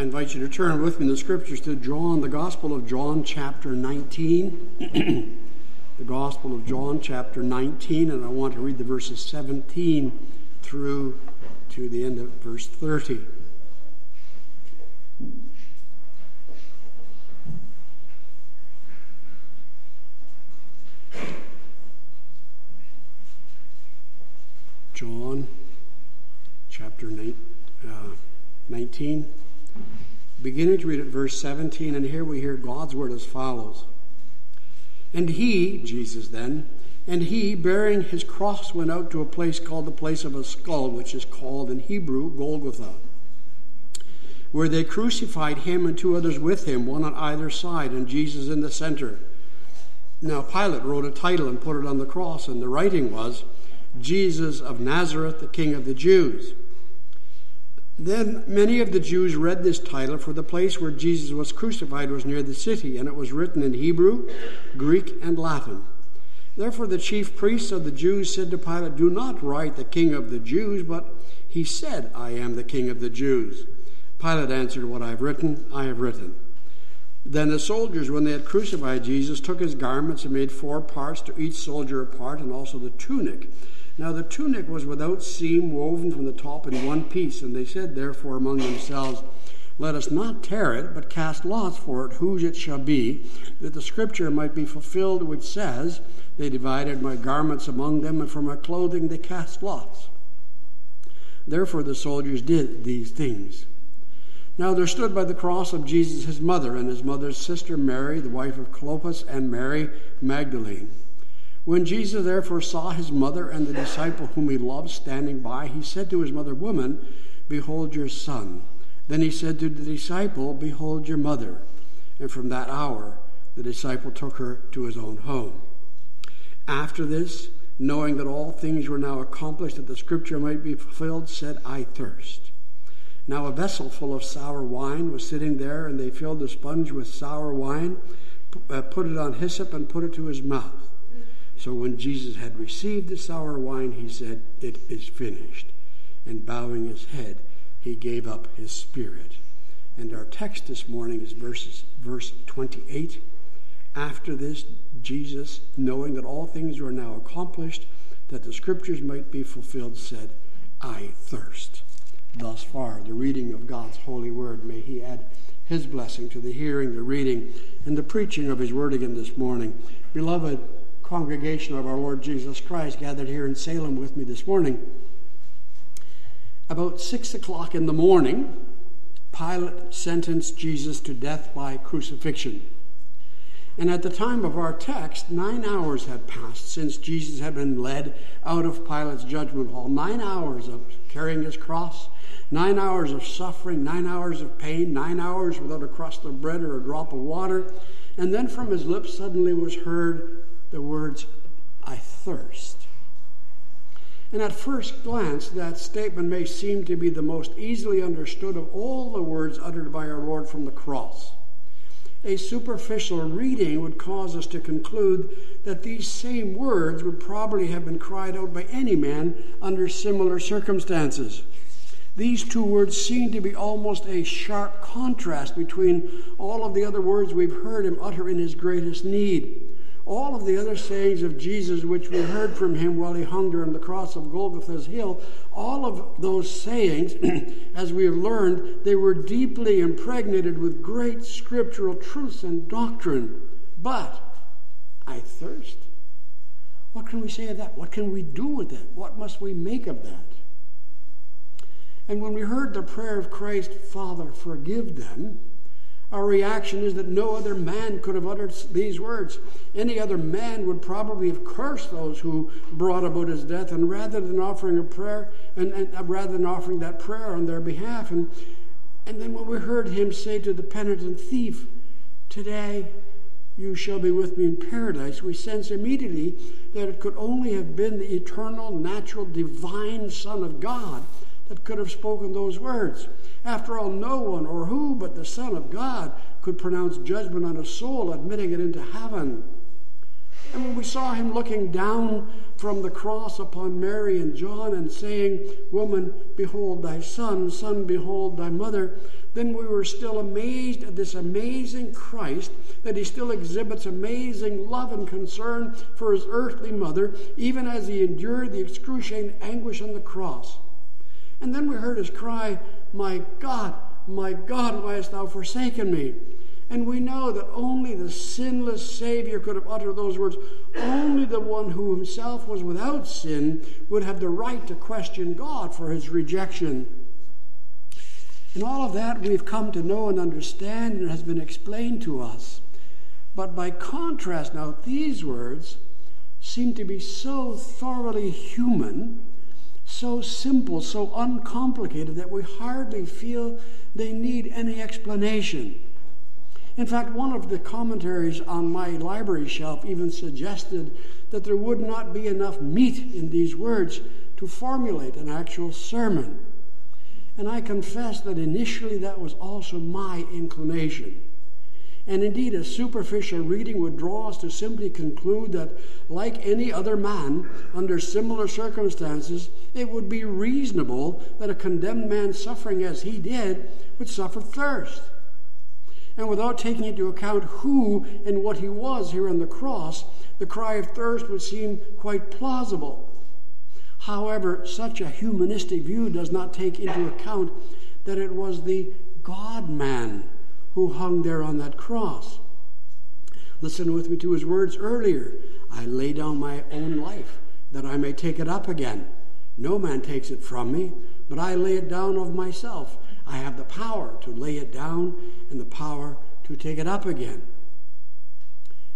I invite you to turn with me in the scriptures to John, the Gospel of John, chapter 19. the Gospel of John, chapter 19, and I want to read the verses 17 through to the end of verse 30. John chapter 9, uh, 19, beginning to read at verse 17, and here we hear God's word as follows. And he, Jesus then, and he, bearing his cross, went out to a place called the place of a skull, which is called in Hebrew Golgotha, where they crucified him and two others with him, one on either side, and Jesus in the center. Now Pilate wrote a title and put it on the cross, and the writing was, Jesus of Nazareth, the King of the Jews. Then many of the Jews read this title, for the place where Jesus was crucified was near the city, and it was written in Hebrew, Greek, and Latin. Therefore the chief priests of the Jews said to Pilate, Do not write the King of the Jews, but he said, I am the King of the Jews. Pilate answered, What I have written, I have written. Then the soldiers, when they had crucified Jesus, took his garments and made four parts to each soldier a part, and also the tunic. Now the tunic was without seam, woven from the top in one piece. And they said, therefore, among themselves, Let us not tear it, but cast lots for it, whose it shall be, that the scripture might be fulfilled, which says, They divided my garments among them, and for my clothing they cast lots. Therefore the soldiers did these things. Now there stood by the cross of Jesus his mother, and his mother's sister Mary, the wife of Clopas, and Mary Magdalene. When Jesus therefore saw his mother and the disciple whom he loved standing by, he said to his mother, Woman, behold your son. Then he said to the disciple, Behold your mother. And from that hour, the disciple took her to his own home. After this, knowing that all things were now accomplished, that the scripture might be fulfilled, said, I thirst. Now a vessel full of sour wine was sitting there, and they filled the sponge with sour wine, uh, put it on hyssop, and put it to his mouth. So when Jesus had received the sour wine, he said, It is finished. And bowing his head, he gave up his spirit. And our text this morning is verses, verse 28. After this, Jesus, knowing that all things were now accomplished, that the scriptures might be fulfilled, said, I thirst. Thus far, the reading of God's holy word. May he add his blessing to the hearing, the reading, and the preaching of his word again this morning. Beloved, congregation of our Lord Jesus Christ gathered here in Salem with me this morning. About six o'clock in the morning, Pilate sentenced Jesus to death by crucifixion. And at the time of our text, nine hours had passed since Jesus had been led out of Pilate's judgment hall. Nine hours of carrying his cross, nine hours of suffering, nine hours of pain, nine hours without a crust of bread or a drop of water. And then from his lips suddenly was heard the words, I thirst. And at first glance, that statement may seem to be the most easily understood of all the words uttered by our Lord from the cross. A superficial reading would cause us to conclude that these same words would probably have been cried out by any man under similar circumstances. These two words seem to be almost a sharp contrast between all of the other words we've heard him utter in his greatest need all of the other sayings of Jesus, which we heard from him while he hung on the cross of Golgotha's hill, all of those sayings, as we have learned, they were deeply impregnated with great scriptural truths and doctrine. But I thirst. What can we say of that? What can we do with that? What must we make of that? And when we heard the prayer of Christ, Father, forgive them, our reaction is that no other man could have uttered these words. Any other man would probably have cursed those who brought about his death, and rather than offering a prayer, and, and uh, rather than offering that prayer on their behalf, and and then when we heard him say to the penitent thief, "Today you shall be with me in paradise," we sense immediately that it could only have been the eternal, natural, divine Son of God that could have spoken those words. After all, no one or who but the Son of God could pronounce judgment on a soul, admitting it into heaven. And when we saw him looking down from the cross upon Mary and John and saying, Woman, behold thy son, son, behold thy mother, then we were still amazed at this amazing Christ, that he still exhibits amazing love and concern for his earthly mother, even as he endured the excruciating anguish on the cross. And then we heard his cry, My God, my God, why hast thou forsaken me? And we know that only the sinless Savior could have uttered those words. Only the one who himself was without sin would have the right to question God for his rejection. And all of that we've come to know and understand and has been explained to us. But by contrast, now, these words seem to be so thoroughly human, so simple, so uncomplicated that we hardly feel they need any explanation. In fact, one of the commentaries on my library shelf even suggested that there would not be enough meat in these words to formulate an actual sermon. And I confess that initially that was also my inclination. And indeed, a superficial reading would draw us to simply conclude that, like any other man, under similar circumstances, it would be reasonable that a condemned man suffering as he did would suffer thirst. And without taking into account who and what he was here on the cross, the cry of thirst would seem quite plausible. However, such a humanistic view does not take into account that it was the God man who hung there on that cross. Listen with me to his words earlier I lay down my own life that I may take it up again. No man takes it from me, but I lay it down of myself. I have the power to lay it down and the power to take it up again.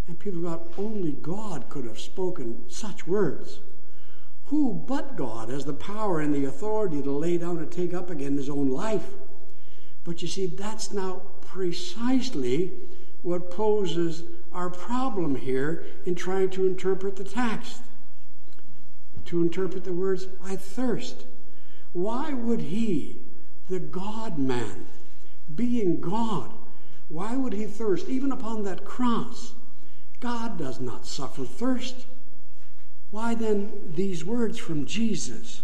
And people thought only God could have spoken such words. Who but God has the power and the authority to lay down and take up again his own life? But you see, that's now precisely what poses our problem here in trying to interpret the text. To interpret the words, I thirst. Why would he, the God man, being God, why would he thirst? Even upon that cross, God does not suffer thirst. Why then these words from Jesus?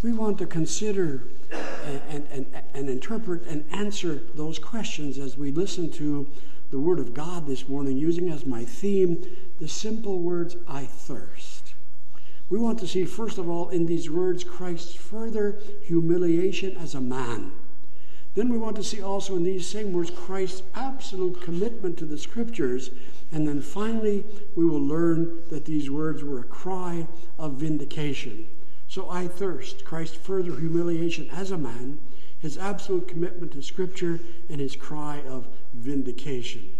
We want to consider and, and, and, interpret and answer those questions as we listen to the Word of God this morning, using as my theme the simple words, I thirst. We want to see, first of all, in these words, Christ's further humiliation as a man. Then we want to see also in these same words Christ's absolute commitment to the Scriptures and then finally, we will learn that these words were a cry of vindication. So I thirst, Christ's further humiliation as a man, his absolute commitment to Scripture, and his cry of vindication.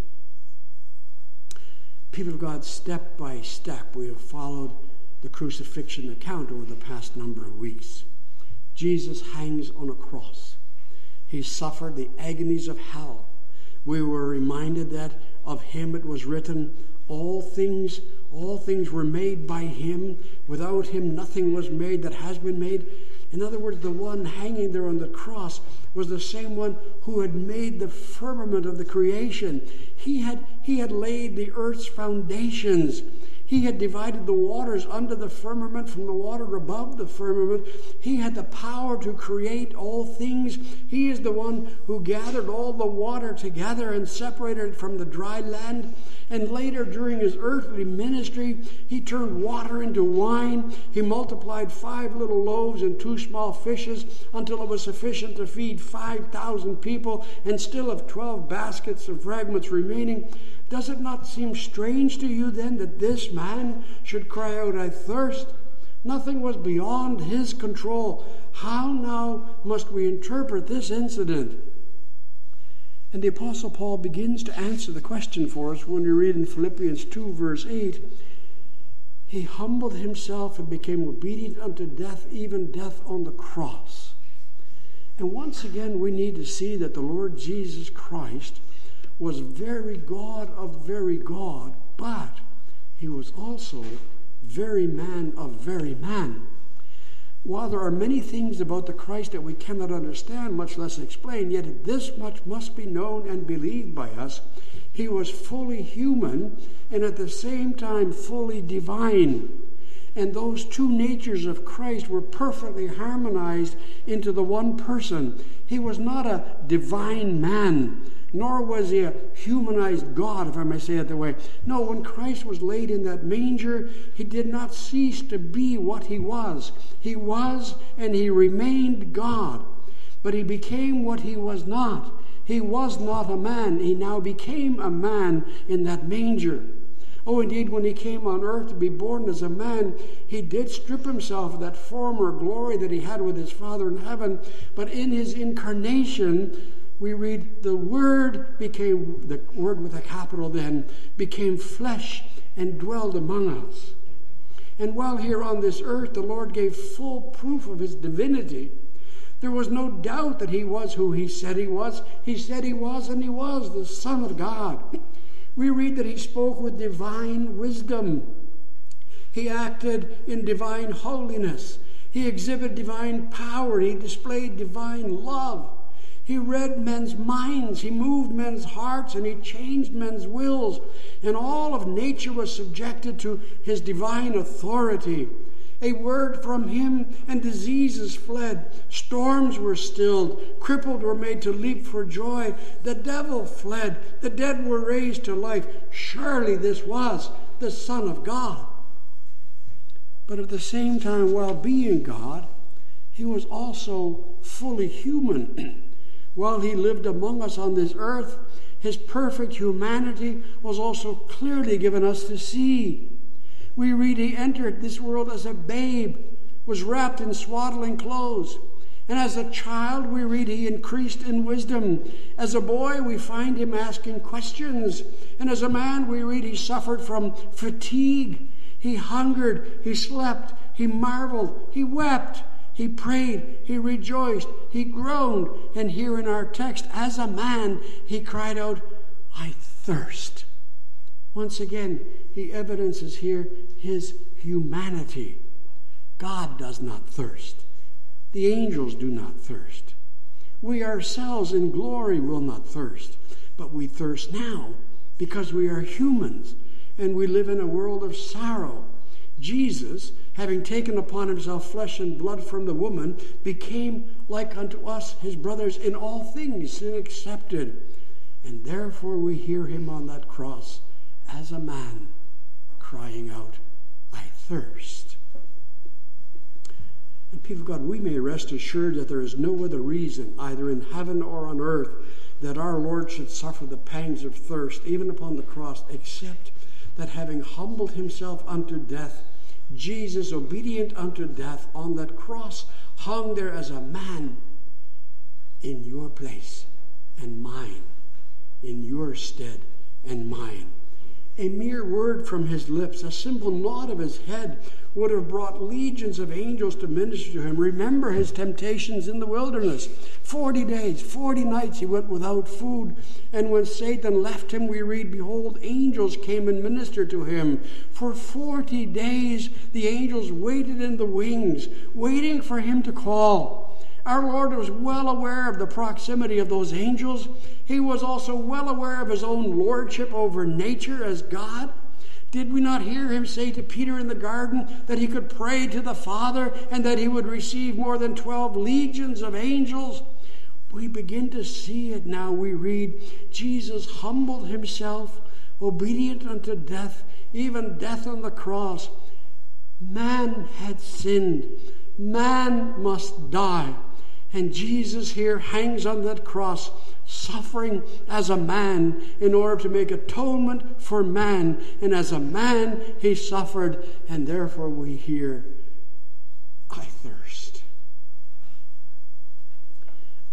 People of God, step by step, we have followed the crucifixion account over the past number of weeks. Jesus hangs on a cross. He suffered the agonies of hell. We were reminded that of him it was written, all things, all things were made by him. Without him nothing was made that has been made. In other words, the one hanging there on the cross was the same one who had made the firmament of the creation. He had, he had laid the earth's foundations. He had divided the waters under the firmament from the water above the firmament. He had the power to create all things. He is the one who gathered all the water together and separated it from the dry land. And later, during his earthly ministry, he turned water into wine. He multiplied five little loaves and two small fishes until it was sufficient to feed 5,000 people and still have 12 baskets of fragments remaining. Does it not seem strange to you then that this man should cry out, I thirst? Nothing was beyond his control. How now must we interpret this incident? And the Apostle Paul begins to answer the question for us when we read in Philippians 2, verse 8. He humbled himself and became obedient unto death, even death on the cross. And once again, we need to see that the Lord Jesus Christ was very God of very God, but he was also very man of very man. While there are many things about the Christ that we cannot understand, much less explain, yet this much must be known and believed by us. He was fully human and at the same time fully divine. And those two natures of Christ were perfectly harmonized into the one person. He was not a divine man, nor was he a humanized God, if I may say it that way. No, when Christ was laid in that manger, he did not cease to be what he was. He was and he remained God, but he became what he was not. He was not a man, he now became a man in that manger. Oh, indeed, when he came on earth to be born as a man, he did strip himself of that former glory that he had with his Father in heaven. But in his incarnation, we read, the Word became, the Word with a capital then, became flesh and dwelled among us. And while here on this earth, the Lord gave full proof of his divinity. There was no doubt that he was who he said he was. He said he was, and he was the Son of God. We read that he spoke with divine wisdom. He acted in divine holiness. He exhibited divine power. He displayed divine love. He read men's minds. He moved men's hearts and he changed men's wills. And all of nature was subjected to his divine authority. A word from him, and diseases fled. Storms were stilled. Crippled were made to leap for joy. The devil fled. The dead were raised to life. Surely this was the Son of God. But at the same time, while being God, he was also fully human. while he lived among us on this earth, his perfect humanity was also clearly given us to see. We read he entered this world as a babe, was wrapped in swaddling clothes. And as a child, we read he increased in wisdom. As a boy, we find him asking questions. And as a man, we read he suffered from fatigue. He hungered, he slept, he marveled, he wept, he prayed, he rejoiced, he groaned. And here in our text, as a man, he cried out, I thirst. Once again, he evidences here his humanity. God does not thirst. The angels do not thirst. We ourselves in glory will not thirst, but we thirst now because we are humans and we live in a world of sorrow. Jesus, having taken upon himself flesh and blood from the woman, became like unto us, his brothers, in all things, sin accepted. And therefore we hear him on that cross as a man crying out, I thirst. And people of God, we may rest assured that there is no other reason, either in heaven or on earth, that our Lord should suffer the pangs of thirst, even upon the cross, except that having humbled himself unto death, Jesus, obedient unto death, on that cross, hung there as a man in your place and mine, in your stead and mine. A mere word from his lips, a simple nod of his head, would have brought legions of angels to minister to him. Remember his temptations in the wilderness. Forty days, forty nights he went without food. And when Satan left him, we read, Behold, angels came and ministered to him. For forty days the angels waited in the wings, waiting for him to call. Our Lord was well aware of the proximity of those angels. He was also well aware of his own lordship over nature as God. Did we not hear him say to Peter in the garden that he could pray to the Father and that he would receive more than 12 legions of angels? We begin to see it now. We read, Jesus humbled himself, obedient unto death, even death on the cross. Man had sinned, man must die. And Jesus here hangs on that cross, suffering as a man in order to make atonement for man. And as a man, he suffered, and therefore we hear, I thirst.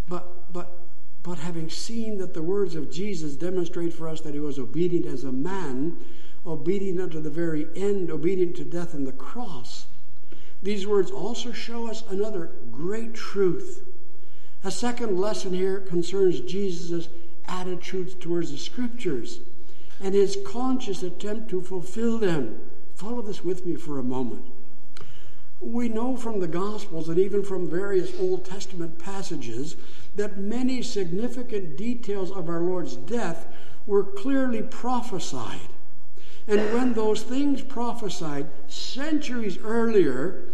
But, but, but having seen that the words of Jesus demonstrate for us that he was obedient as a man, obedient unto the very end, obedient to death on the cross, these words also show us another great truth. A second lesson here concerns Jesus' attitudes towards the scriptures and his conscious attempt to fulfill them. Follow this with me for a moment. We know from the Gospels and even from various Old Testament passages that many significant details of our Lord's death were clearly prophesied. And when those things prophesied centuries earlier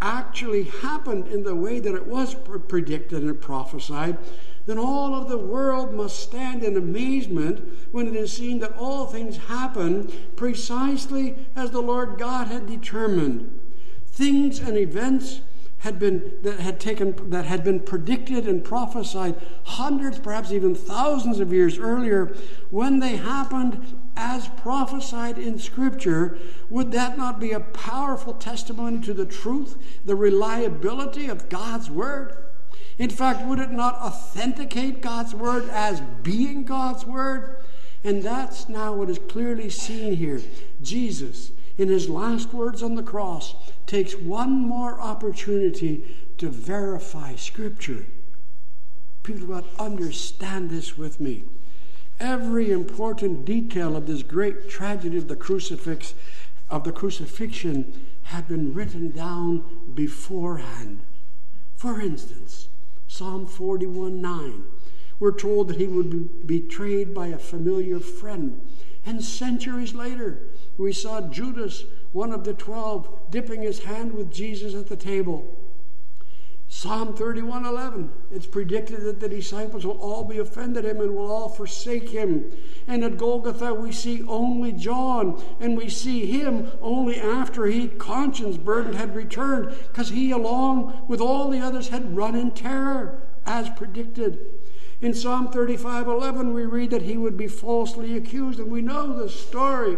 actually happened in the way that it was predicted and prophesied, then all of the world must stand in amazement when it is seen that all things happen precisely as the Lord God had determined. Things and events had been that had taken that had been predicted and prophesied hundreds perhaps even thousands of years earlier when they happened as prophesied in scripture would that not be a powerful testimony to the truth the reliability of God's word in fact, would it not authenticate God's word as being God's word? And that's now what is clearly seen here. Jesus, in his last words on the cross, takes one more opportunity to verify Scripture. People understand this with me. Every important detail of this great tragedy of the crucifix, of the crucifixion, had been written down beforehand. For instance, Psalm 41 9. We're told that he would be betrayed by a familiar friend. And centuries later, we saw Judas, one of the twelve, dipping his hand with Jesus at the table. Psalm 31:11 it's predicted that the disciples will all be offended him and will all forsake him. And at Golgotha we see only John and we see him only after he conscience burdened had returned because he along with all the others had run in terror as predicted. In Psalm 35:11 we read that he would be falsely accused and we know the story.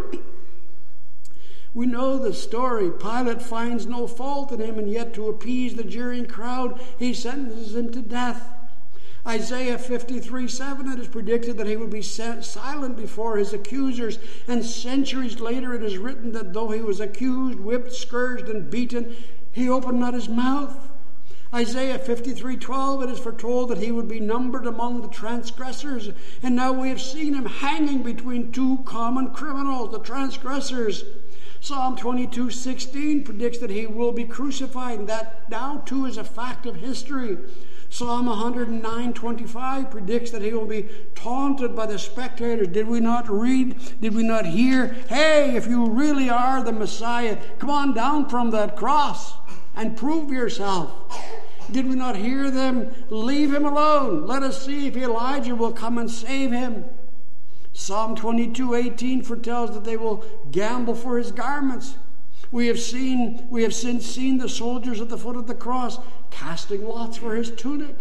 We know the story. Pilate finds no fault in him, and yet to appease the jeering crowd, he sentences him to death. Isaiah 53 7, it is predicted that he would be silent before his accusers, and centuries later it is written that though he was accused, whipped, scourged, and beaten, he opened not his mouth. Isaiah 53 12, it is foretold that he would be numbered among the transgressors, and now we have seen him hanging between two common criminals, the transgressors. Psalm 22 16 predicts that he will be crucified, and that now too is a fact of history. Psalm 109 25 predicts that he will be taunted by the spectators. Did we not read? Did we not hear? Hey, if you really are the Messiah, come on down from that cross and prove yourself. Did we not hear them? Leave him alone. Let us see if Elijah will come and save him. Psalm 22 18 foretells that they will gamble for his garments. We have seen, we have since seen the soldiers at the foot of the cross casting lots for his tunic.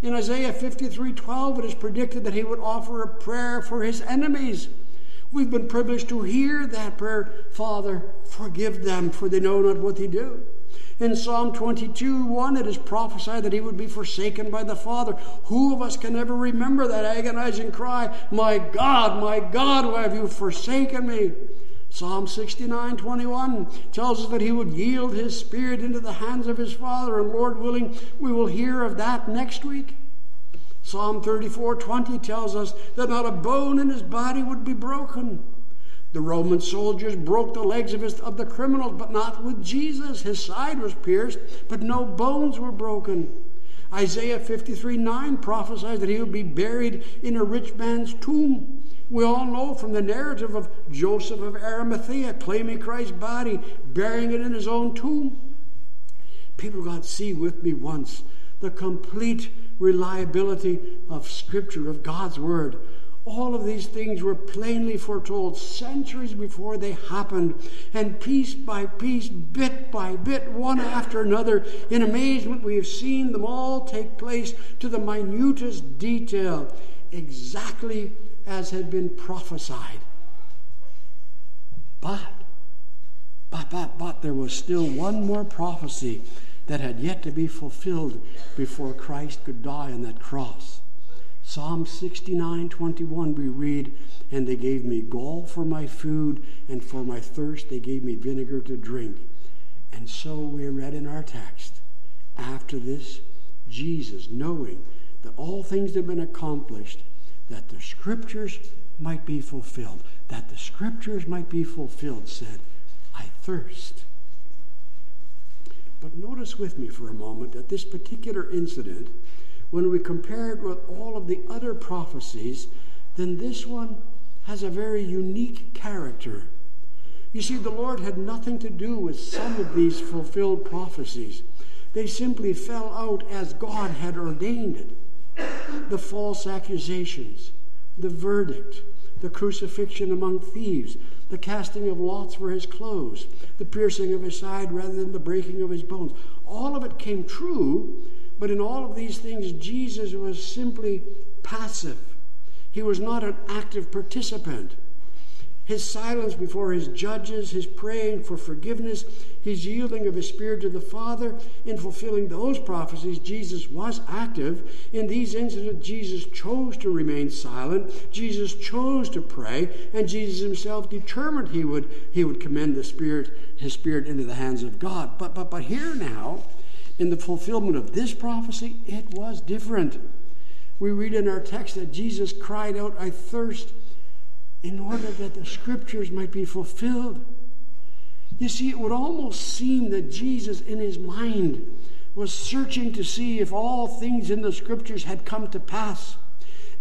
In Isaiah 53 12, it is predicted that he would offer a prayer for his enemies. We've been privileged to hear that prayer Father, forgive them, for they know not what they do. In Psalm 22 1, it is prophesied that he would be forsaken by the Father. Who of us can ever remember that agonizing cry, My God, my God, why have you forsaken me? Psalm 69 21 tells us that he would yield his spirit into the hands of his Father, and Lord willing, we will hear of that next week. Psalm 34 20 tells us that not a bone in his body would be broken. The Roman soldiers broke the legs of, his, of the criminals, but not with Jesus. His side was pierced, but no bones were broken. Isaiah 53 9 prophesies that he would be buried in a rich man's tomb. We all know from the narrative of Joseph of Arimathea claiming Christ's body, burying it in his own tomb. People got to see with me once the complete reliability of Scripture, of God's Word. All of these things were plainly foretold centuries before they happened, and piece by piece, bit by bit, one after another, in amazement, we have seen them all take place to the minutest detail, exactly as had been prophesied. But, but, but, but, there was still one more prophecy that had yet to be fulfilled before Christ could die on that cross. Psalm 69 21, we read, And they gave me gall for my food, and for my thirst they gave me vinegar to drink. And so we read in our text, after this, Jesus, knowing that all things have been accomplished, that the scriptures might be fulfilled, that the scriptures might be fulfilled, said, I thirst. But notice with me for a moment that this particular incident when we compare it with all of the other prophecies, then this one has a very unique character. You see, the Lord had nothing to do with some of these fulfilled prophecies. They simply fell out as God had ordained it. The false accusations, the verdict, the crucifixion among thieves, the casting of lots for his clothes, the piercing of his side rather than the breaking of his bones. All of it came true, but in all of these things, Jesus was simply passive. He was not an active participant his silence before his judges, his praying for forgiveness, his yielding of his spirit to the Father, in fulfilling those prophecies, Jesus was active. In these incidents, Jesus chose to remain silent, Jesus chose to pray, and Jesus himself determined he would, he would commend the Spirit, his spirit into the hands of God. But but but here now, in the fulfillment of this prophecy, it was different. We read in our text that Jesus cried out, I thirst in order that the scriptures might be fulfilled. You see, it would almost seem that Jesus, in his mind, was searching to see if all things in the scriptures had come to pass.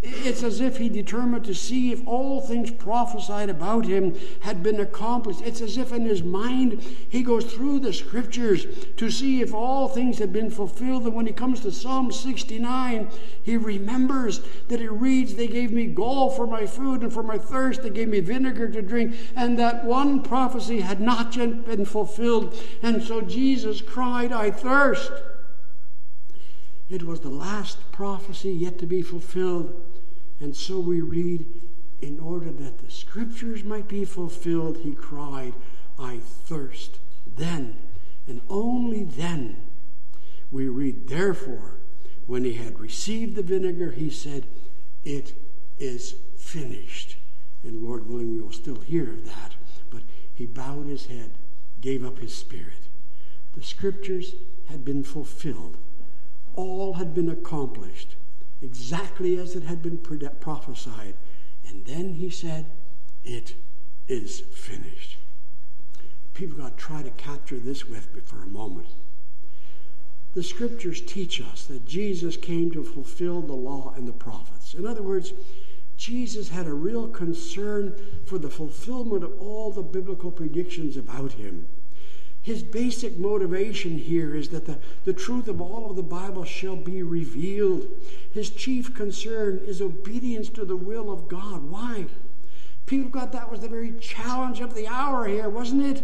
It's as if he determined to see if all things prophesied about him had been accomplished. It's as if in his mind he goes through the scriptures to see if all things had been fulfilled. And when he comes to Psalm 69, he remembers that it reads, They gave me gall for my food, and for my thirst they gave me vinegar to drink, and that one prophecy had not yet been fulfilled. And so Jesus cried, I thirst. It was the last prophecy yet to be fulfilled. And so we read, in order that the scriptures might be fulfilled, he cried, I thirst. Then, and only then, we read, therefore, when he had received the vinegar, he said, It is finished. And Lord willing, we will still hear of that. But he bowed his head, gave up his spirit. The scriptures had been fulfilled, all had been accomplished exactly as it had been prophesied. And then he said, It is finished. People got to try to capture this with me for a moment. The scriptures teach us that Jesus came to fulfill the law and the prophets. In other words, Jesus had a real concern for the fulfillment of all the biblical predictions about him. His basic motivation here is that the, the truth of all of the Bible shall be revealed. His chief concern is obedience to the will of God. Why? People God, that was the very challenge of the hour here, wasn't it?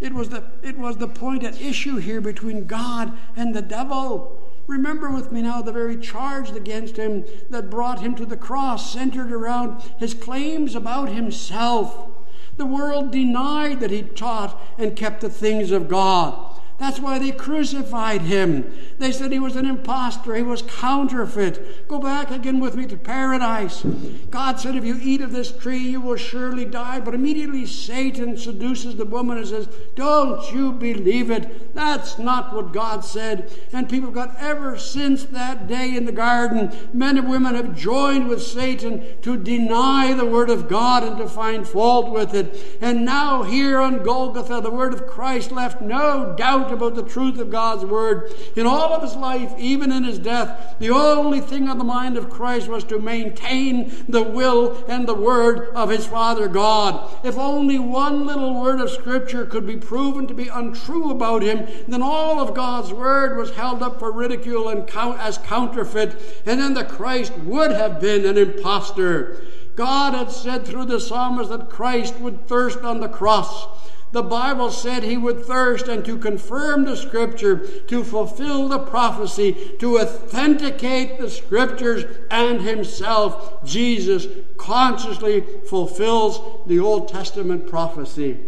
It was the it was the point at issue here between God and the devil. Remember with me now the very charge against him that brought him to the cross centered around his claims about himself. The world denied that he taught and kept the things of God. That's why they crucified him. They said he was an impostor, he was counterfeit. Go back again with me to paradise. God said, If you eat of this tree, you will surely die. But immediately Satan seduces the woman and says, Don't you believe it? That's not what God said. And people got ever since that day in the garden, men and women have joined with Satan to deny the word of God and to find fault with it. And now, here on Golgotha, the word of Christ left no doubt about the truth of God's word. In all of his life, even in his death, the only thing on the mind of Christ was to maintain the will and the word of his Father God. If only one little word of Scripture could be proven to be untrue about him, then all of God's word was held up for ridicule and count as counterfeit, and then the Christ would have been an impostor. God had said through the psalmist that Christ would thirst on the cross. The Bible said he would thirst and to confirm the scripture, to fulfill the prophecy, to authenticate the scriptures and himself. Jesus consciously fulfills the Old Testament prophecy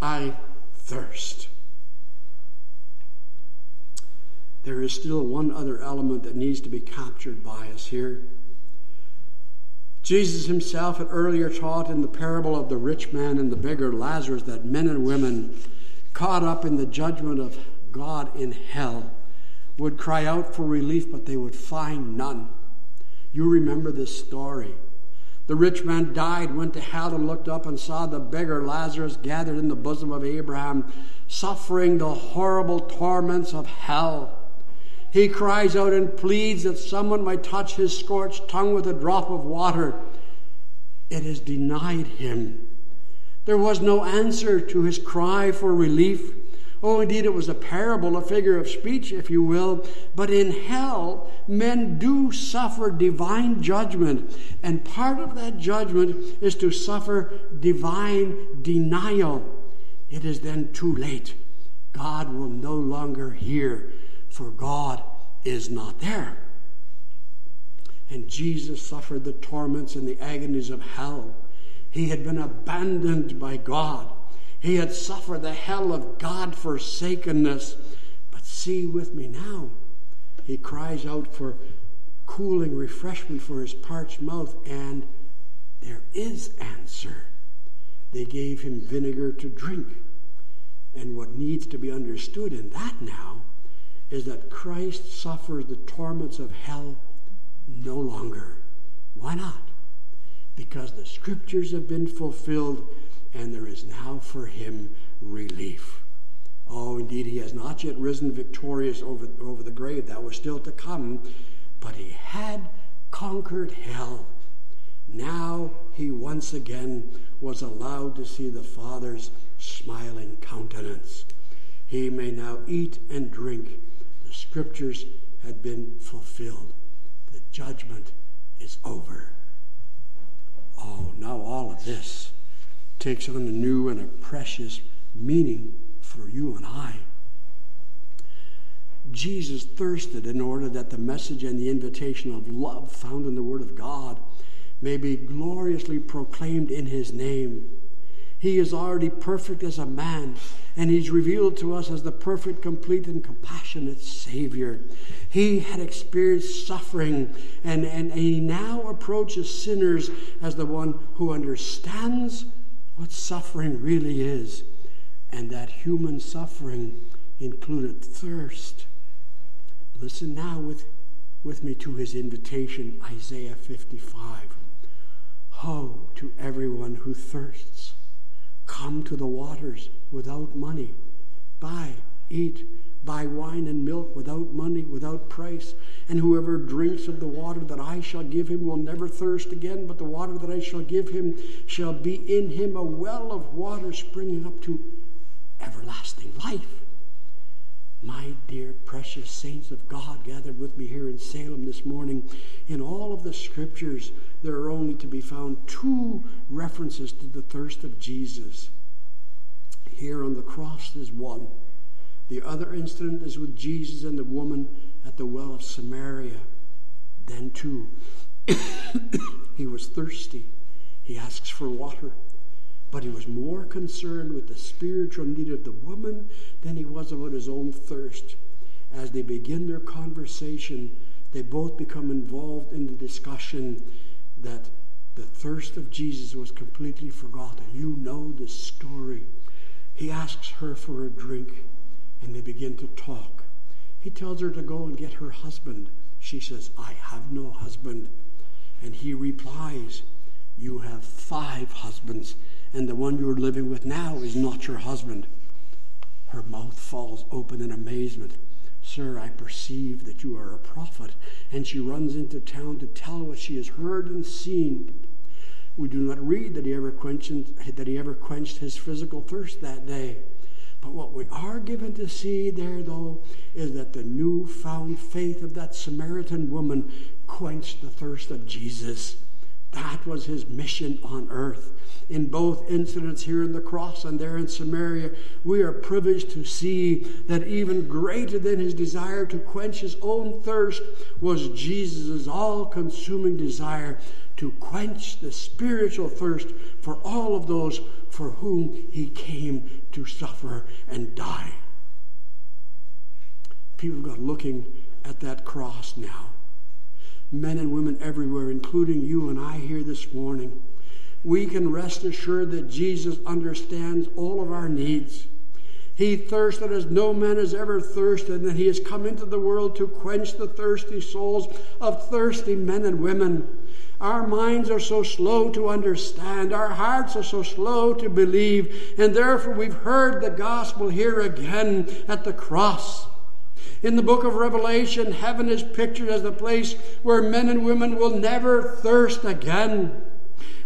I thirst. There is still one other element that needs to be captured by us here. Jesus himself had earlier taught in the parable of the rich man and the beggar Lazarus that men and women caught up in the judgment of God in hell would cry out for relief, but they would find none. You remember this story. The rich man died, went to hell, and looked up and saw the beggar Lazarus gathered in the bosom of Abraham, suffering the horrible torments of hell. He cries out and pleads that someone might touch his scorched tongue with a drop of water. It is denied him. There was no answer to his cry for relief. Oh, indeed, it was a parable, a figure of speech, if you will. But in hell, men do suffer divine judgment. And part of that judgment is to suffer divine denial. It is then too late. God will no longer hear, for God is not there. And Jesus suffered the torments and the agonies of hell. He had been abandoned by God. He had suffered the hell of God forsakenness. But see with me now. He cries out for cooling refreshment for his parched mouth, and there is answer. They gave him vinegar to drink. And what needs to be understood in that now is that Christ suffers the torments of hell no longer. Why not? Because the scriptures have been fulfilled and there is now for him relief. Oh, indeed, he has not yet risen victorious over, over the grave. That was still to come. But he had conquered hell. Now he once again was allowed to see the Father's smiling countenance. He may now eat and drink. Scriptures had been fulfilled. The judgment is over. Oh, now all of this takes on a new and a precious meaning for you and I. Jesus thirsted in order that the message and the invitation of love found in the Word of God may be gloriously proclaimed in His name. He is already perfect as a man, and He's revealed to us as the perfect, complete, and compassionate Savior. He had experienced suffering, and, and He now approaches sinners as the one who understands what suffering really is, and that human suffering included thirst. Listen now with, with me to his invitation, Isaiah 55. Ho to everyone who thirsts. Come to the waters without money. Buy, eat, buy wine and milk without money, without price. And whoever drinks of the water that I shall give him will never thirst again, but the water that I shall give him shall be in him a well of water springing up to everlasting life. My dear, precious saints of God gathered with me here in Salem this morning, in all of the scriptures, there are only to be found two references to the thirst of Jesus. Here on the cross is one. The other incident is with Jesus and the woman at the well of Samaria. Then, too, he was thirsty. He asks for water. But he was more concerned with the spiritual need of the woman than he was about his own thirst. As they begin their conversation, they both become involved in the discussion that the thirst of Jesus was completely forgotten. You know the story. He asks her for a drink, and they begin to talk. He tells her to go and get her husband. She says, I have no husband. And he replies, You have five husbands, and the one you're living with now is not your husband. Her mouth falls open in amazement. Sir, I perceive that you are a prophet. And she runs into town to tell what she has heard and seen. We do not read that he ever quenched, that he ever quenched his physical thirst that day. But what we are given to see there, though, is that the newfound faith of that Samaritan woman quenched the thirst of Jesus. That was his mission on earth. In both incidents here in the cross and there in Samaria, we are privileged to see that even greater than his desire to quench his own thirst was Jesus' all consuming desire to quench the spiritual thirst for all of those for whom he came to suffer and die. People got looking at that cross now men and women everywhere, including you and I here this morning, we can rest assured that Jesus understands all of our needs. He thirsted as no man has ever thirsted, and he has come into the world to quench the thirsty souls of thirsty men and women. Our minds are so slow to understand, our hearts are so slow to believe, and therefore we've heard the gospel here again at the cross. In the book of Revelation, heaven is pictured as the place where men and women will never thirst again.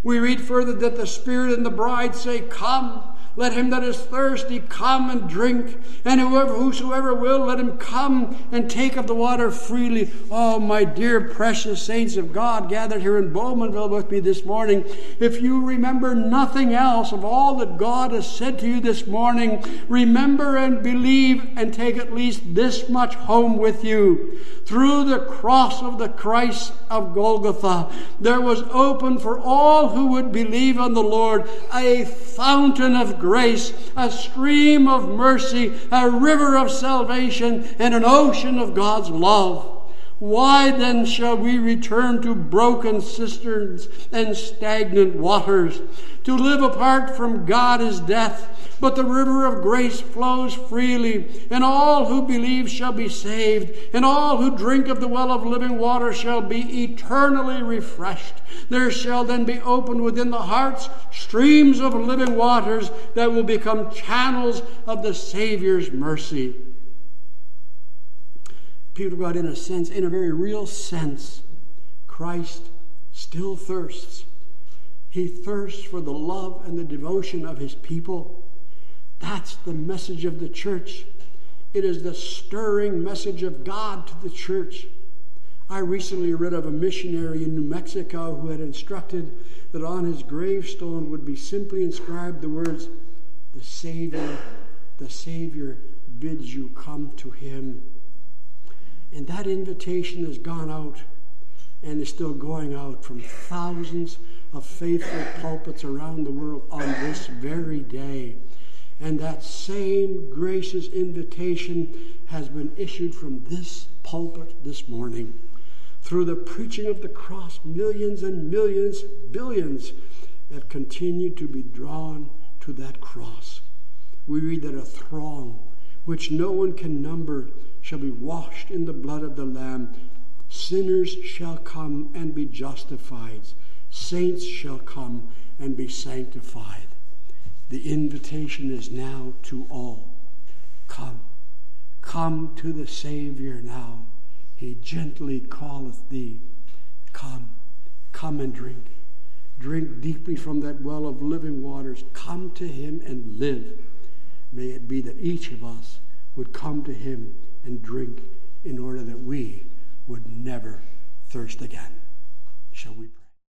We read further that the Spirit and the bride say, Come. Let him that is thirsty come and drink, and whoever, whosoever will, let him come and take of the water freely. Oh, my dear precious saints of God gathered here in Bowmanville with me this morning, if you remember nothing else of all that God has said to you this morning, remember and believe and take at least this much home with you. Through the cross of the Christ of Golgotha, there was opened for all who would believe on the Lord a fountain of grace, a stream of mercy, a river of salvation, and an ocean of God's love. Why then shall we return to broken cisterns and stagnant waters? To live apart from God is death, but the river of grace flows freely, and all who believe shall be saved, and all who drink of the well of living water shall be eternally refreshed. There shall then be opened within the hearts streams of living waters that will become channels of the Savior's mercy. People of God, in a sense, in a very real sense, Christ still thirsts. He thirsts for the love and the devotion of his people. That's the message of the church. It is the stirring message of God to the church. I recently read of a missionary in New Mexico who had instructed that on his gravestone would be simply inscribed the words, The Savior, the Savior bids you come to him. And that invitation has gone out and is still going out from thousands of faithful pulpits around the world on this very day. And that same gracious invitation has been issued from this pulpit this morning. Through the preaching of the cross, millions and millions, billions have continued to be drawn to that cross. We read that a throng, which no one can number, shall be washed in the blood of the Lamb. Sinners shall come and be justified. Saints shall come and be sanctified. The invitation is now to all. Come. Come to the Savior now. He gently calleth thee. Come. Come and drink. Drink deeply from that well of living waters. Come to him and live. May it be that each of us would come to him and drink in order that we would never thirst again. Shall we